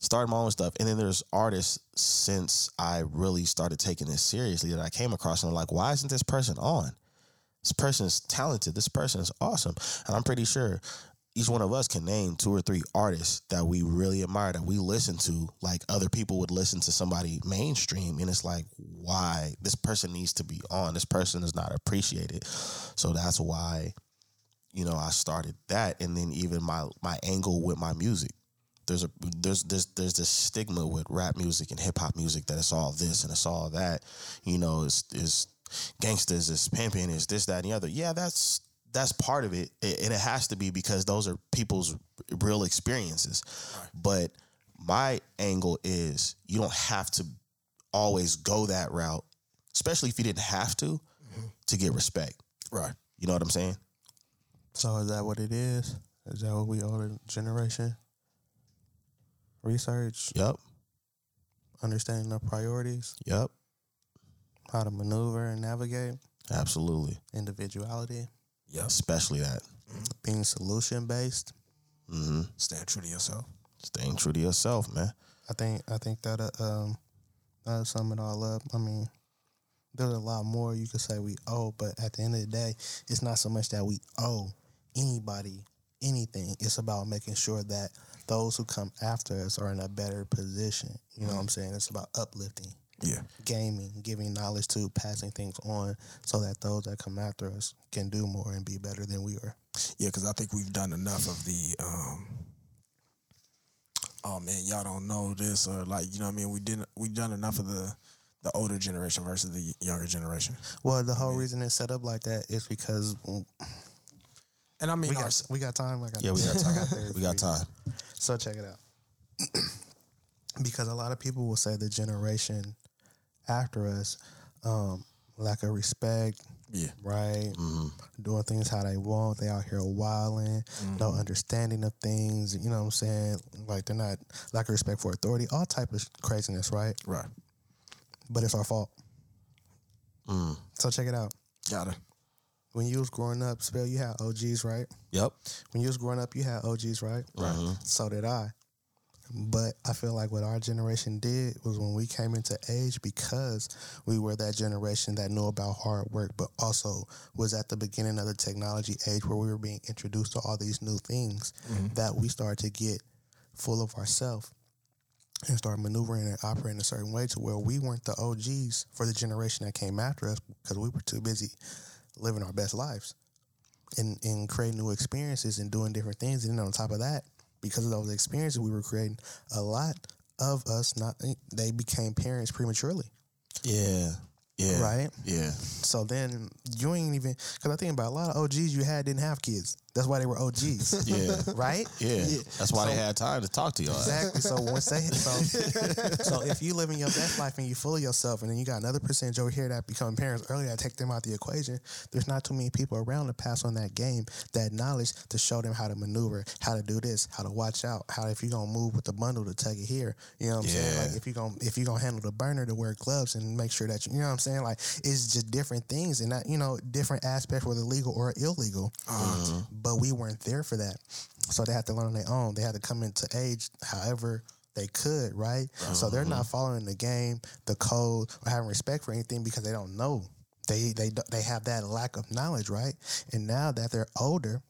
start my own stuff. And then there's artists since I really started taking this seriously that I came across and I'm like, why isn't this person on? This person is talented. This person is awesome. And I'm pretty sure each one of us can name two or three artists that we really admire, that we listen to, like other people would listen to somebody mainstream. And it's like, why? This person needs to be on. This person is not appreciated. So that's why, you know, I started that. And then even my my angle with my music. There's a there's there's there's this stigma with rap music and hip hop music that it's all this and it's all that. You know, it's it's gangsters, it's pimping, it's this, that, and the other. Yeah, that's that's part of it. it and it has to be because those are people's real experiences. But my angle is you don't have to always go that route, especially if you didn't have to, mm-hmm. to get respect. Right. You know what I'm saying? So is that what it is? Is that what we owe the generation? Research, Yep. understanding the priorities, Yep. How to maneuver and navigate, Absolutely. individuality, Yeah. Especially that. being solution based. hmm Stand true to yourself. Staying true to yourself, man. I think I think that uh, um that'll sum it all up. I mean, there's a lot more you could say we owe, but at the end of the day, it's not so much that we owe anybody anything, it's about making sure that those who come after us are in a better position. You know what I'm saying? It's about uplifting, Yeah. gaming, giving knowledge to, passing things on, so that those that come after us can do more and be better than we are. Yeah, because I think we've done enough of the. um Oh man, y'all don't know this, or like you know, what I mean, we didn't. We've done enough of the the older generation versus the younger generation. Well, the whole reason it's set up like that is because And I mean, we our- got we got time. I got Yeah, we got time. there we got time. So check it out. because a lot of people will say the generation after us, um, lack of respect, yeah, right? hmm Doing things how they want. They out here wilding, no understanding of things. You know what I'm saying? Like they're not lack of respect for authority, all type of craziness, right? right. But it's our fault. Mm. So check it out. Got it. When you was growing up, spell you had OGs, right? Yep. When you was growing up, you had OGs, right? Right. So did I. But I feel like what our generation did was when we came into age, because we were that generation that knew about hard work, but also was at the beginning of the technology age where we were being introduced to all these new things, mm-hmm. that we started to get full of ourselves and start maneuvering and operating a certain way to where we weren't the OGs for the generation that came after us because we were too busy living our best lives and, and creating new experiences and doing different things. And then on top of that, because of those experiences we were creating, a lot of us not they became parents prematurely, Yeah. Yeah. right? Yeah. So then you ain't even because I think about a lot of OGs you had didn't have kids. That's why they were OGs, Yeah. right? Yeah. That's why they had time to talk to y'all. Exactly. So once they so, so if you living your best life and you full of yourself, and then you got another percentage over here that become parents early, that take them out the equation. There's not too many people around to pass on that game, that knowledge to show them how to maneuver, how to do this, how to watch out, how if you're gonna move with the bundle to take it here. You know what I'm saying? Like if you're gonna if you're gonna handle the burner to wear gloves and make sure that you, you know what I'm saying? Like it's just different things and not you know different aspects whether legal or illegal. Uh-huh. But we weren't there for that. So they had to learn on their own. They had to come into age however they could, right? So they're not uh-huh. following the game, the code, or having respect for anything because they don't know. They they they have that lack of knowledge, right? And now that they're older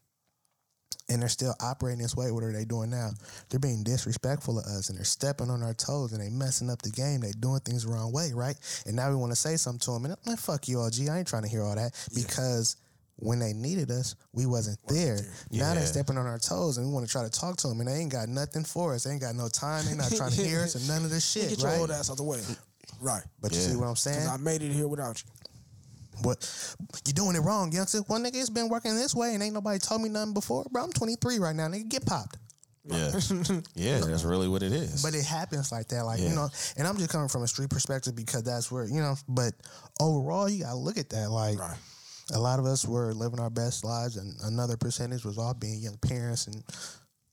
and they're still operating this way, what are they doing now? They're being disrespectful of us and they're stepping on our toes and they're messing up the game. They're doing things the wrong way, right? And now we want to say something to them and man, fuck you, OG. I ain't trying to hear all that because when they needed us, we wasn't there. Now they're stepping on our toes and we want to try to talk to them and they ain't got nothing for us. They ain't got no time. They not trying to hear us and none of this shit, Get your right? old ass out the way. Right. But you see what I'm saying? Because I made it here without you. What you doing it wrong, youngster? One nigga it's been working this way and ain't nobody told me nothing before. Bro, I'm 23 right now. Nigga, get popped. Yeah. yeah. That's really what it is. But it happens like that, like you know. And I'm just coming from a street perspective because that's where you know. But overall, you gotta look at that. Like Right. A lot of us were living our best lives, and another percentage was all being young parents. And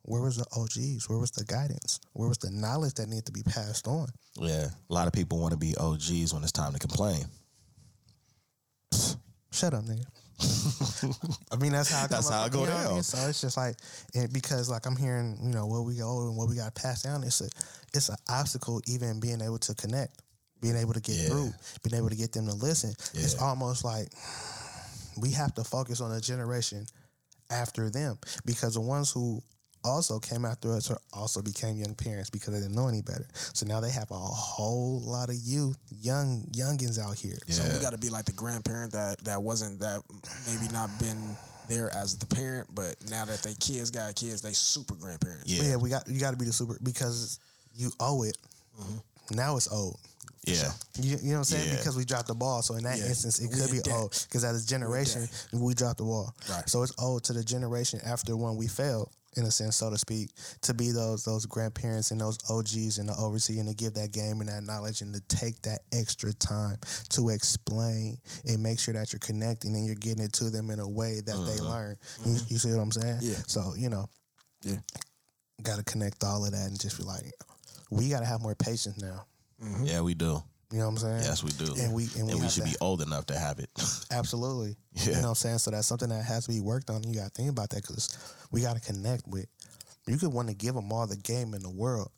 where was the OGs? Where was the guidance? Where was the knowledge that needed to be passed on? yeah. A lot of people want to be OGs when it's time to complain. Shut up, nigga. I mean, that's how I That's how up- it go I down. mean? So it's just like, and because like I'm hearing, you know, what we go and what we got to pass down. It's a, it's an obstacle even being able to connect, being able to get Yeah. through, being able to get them to listen. It's almost like we have to focus on the generation after them because the ones who also came after us or also became young parents because they didn't know any better. So now they have a whole lot of youth, young youngins out here. Yeah. So Yeah. we got to be like the grandparent that that wasn't that maybe not been there as the parent, but now that they kids got kids, they super grandparents. Yeah. Yeah, we got you got to be the super because you owe it. Mm-hmm. Now it's owed. Yeah. You, you know what I'm saying? Yeah. Because we dropped the ball. So in that Yeah. instance, it We could be debt. owed because as a generation, we dropped the ball. Right. So it's owed to the generation after when we failed, in a sense, so to speak, to be those those grandparents and those OGs and the oversee and to give that game and that knowledge and to take that extra time to explain and make sure that you're connecting and you're getting it to them in a way that they mm-hmm. learn. You, mm-hmm. you see what I'm saying? Yeah. So you know, Yeah. got to connect all of that and just be like, we got to have more patience now. Mm-hmm. Yeah, we do. You know what I'm saying? Yes, we do. And we and we, have should to- be old enough to have it. Absolutely. You know what I'm saying? So that's something that has to be worked on. You got to think about that because we got to connect with. You could want to give them all the game in the world,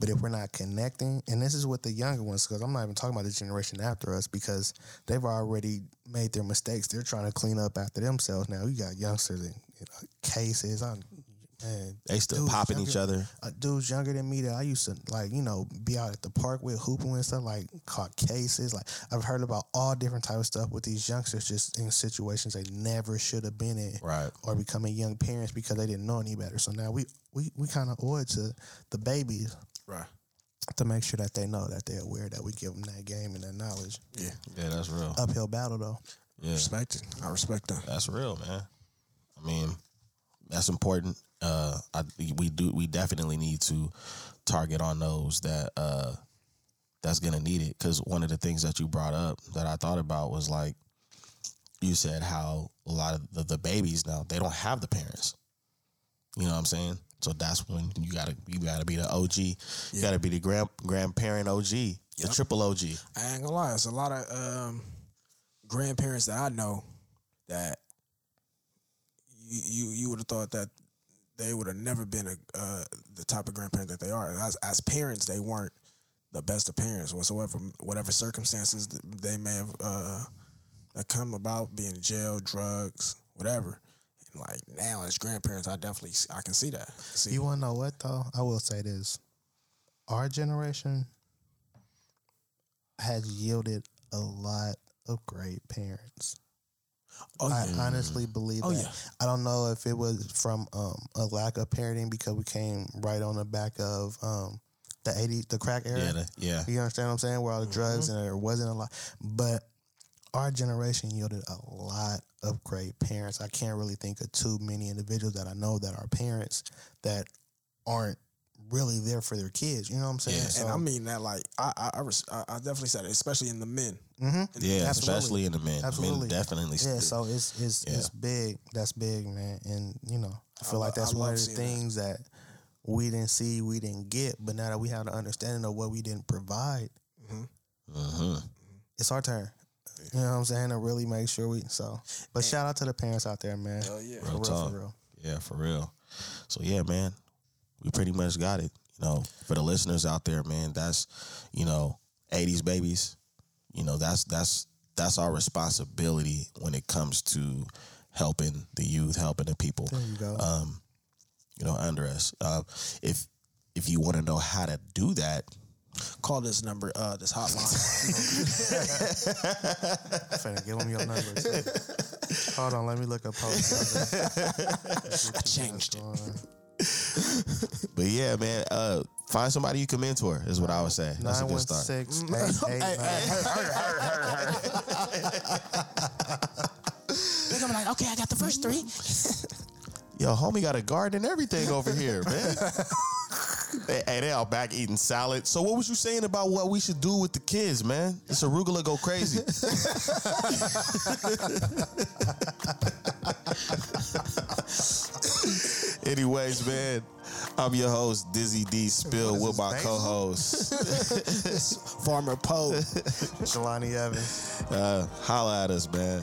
but if we're not connecting, and this is with the younger ones, because I'm not even talking about the generation after us because they've already made their mistakes. They're trying to clean up after themselves now. You got youngsters and, know, cases. I man, They still dudes popping younger- each other. uh, dudes younger than me that I used to like, you know, be out at the park with hooping and stuff, like caught cases. Like I've heard about all different type of stuff with these youngsters just in situations they never should have been in. Right. Or becoming young parents because they didn't know any better. So now we we, we kind of owe it to the babies Right. to make sure that they know that they're aware that we give them that game and that knowledge. Yeah. Yeah, that's real. Uphill battle though. Yeah, Respect it. I respect that. that's real, man. I mean, that's important. Uh, I we do we definitely need to target on those that uh that's gonna need it. Because one of the things that you brought up that I thought about was like you said how a lot of the, the babies now they don't have the parents. You know what I'm saying? So that's when you gotta you gotta be the OG. You gotta be the grand grandparent OG, the Yep. triple OG. I ain't gonna lie, it's a lot of um, grandparents that I know that you you, you would have thought that they would have never been a uh, the type of grandparent that they are. As as parents, they weren't the best of parents whatsoever. Whatever circumstances they may have uh, come about, being in jail, drugs, whatever. And like now, as grandparents, I definitely I can see that. See, You wanna know what though? I will say this. Our generation has yielded a lot of great parents. Oh I yeah, honestly believe Oh, that. yeah. I don't know if it was from um, a lack of parenting because we came right on the back of um, the 80s, the crack era. Yeah, the, yeah. You understand what I'm saying? Where all the drugs and there wasn't a lot. But our generation yielded a lot of great parents. I can't really think of too many individuals that I know that are parents that aren't really there for their kids. You know what I'm saying? Yeah, and I mean that like I I, I, I I definitely said it, especially in the men. hmm Yeah, Absolutely. especially in the men. Absolutely. Men definitely. Yeah, so it's it's Yeah. it's big. That's big, man. And you know, I feel I like that's I one of the seeing that. things that. we didn't see, we didn't get, but now that we have an understanding of what we didn't provide, hmm it's our turn. You know what I'm saying? To really make sure we so. But shout out to the parents out there, man. Hell yeah. For Real real, for real. Yeah, for real. So yeah, man, we pretty much got it. You know, for the listeners out there, man, that's you know, '80s babies. You know, that's that's that's our responsibility when it comes to helping the youth, helping the people. There you go. Um, you know, under us. Uh, if if you want to know how to do that, Call this number, uh, this hotline. Finna give them your number. too. Hold on, let me look up post. I changed it. but yeah, man, uh, find somebody you can mentor is what I would say. That's a Nine good one start. six eight eight They're gonna be like, okay, I got the first three. Yo, homie got a garden and everything over here, man. Hey, hey, they all back eating salad. So, what was you saying about what we should do with the kids, man? This arugula go crazy. Anyways, man, I'm your host Dizzy D Spill with my co-host. Farmer Pope, Jelani Evans. Uh, holla at us, man.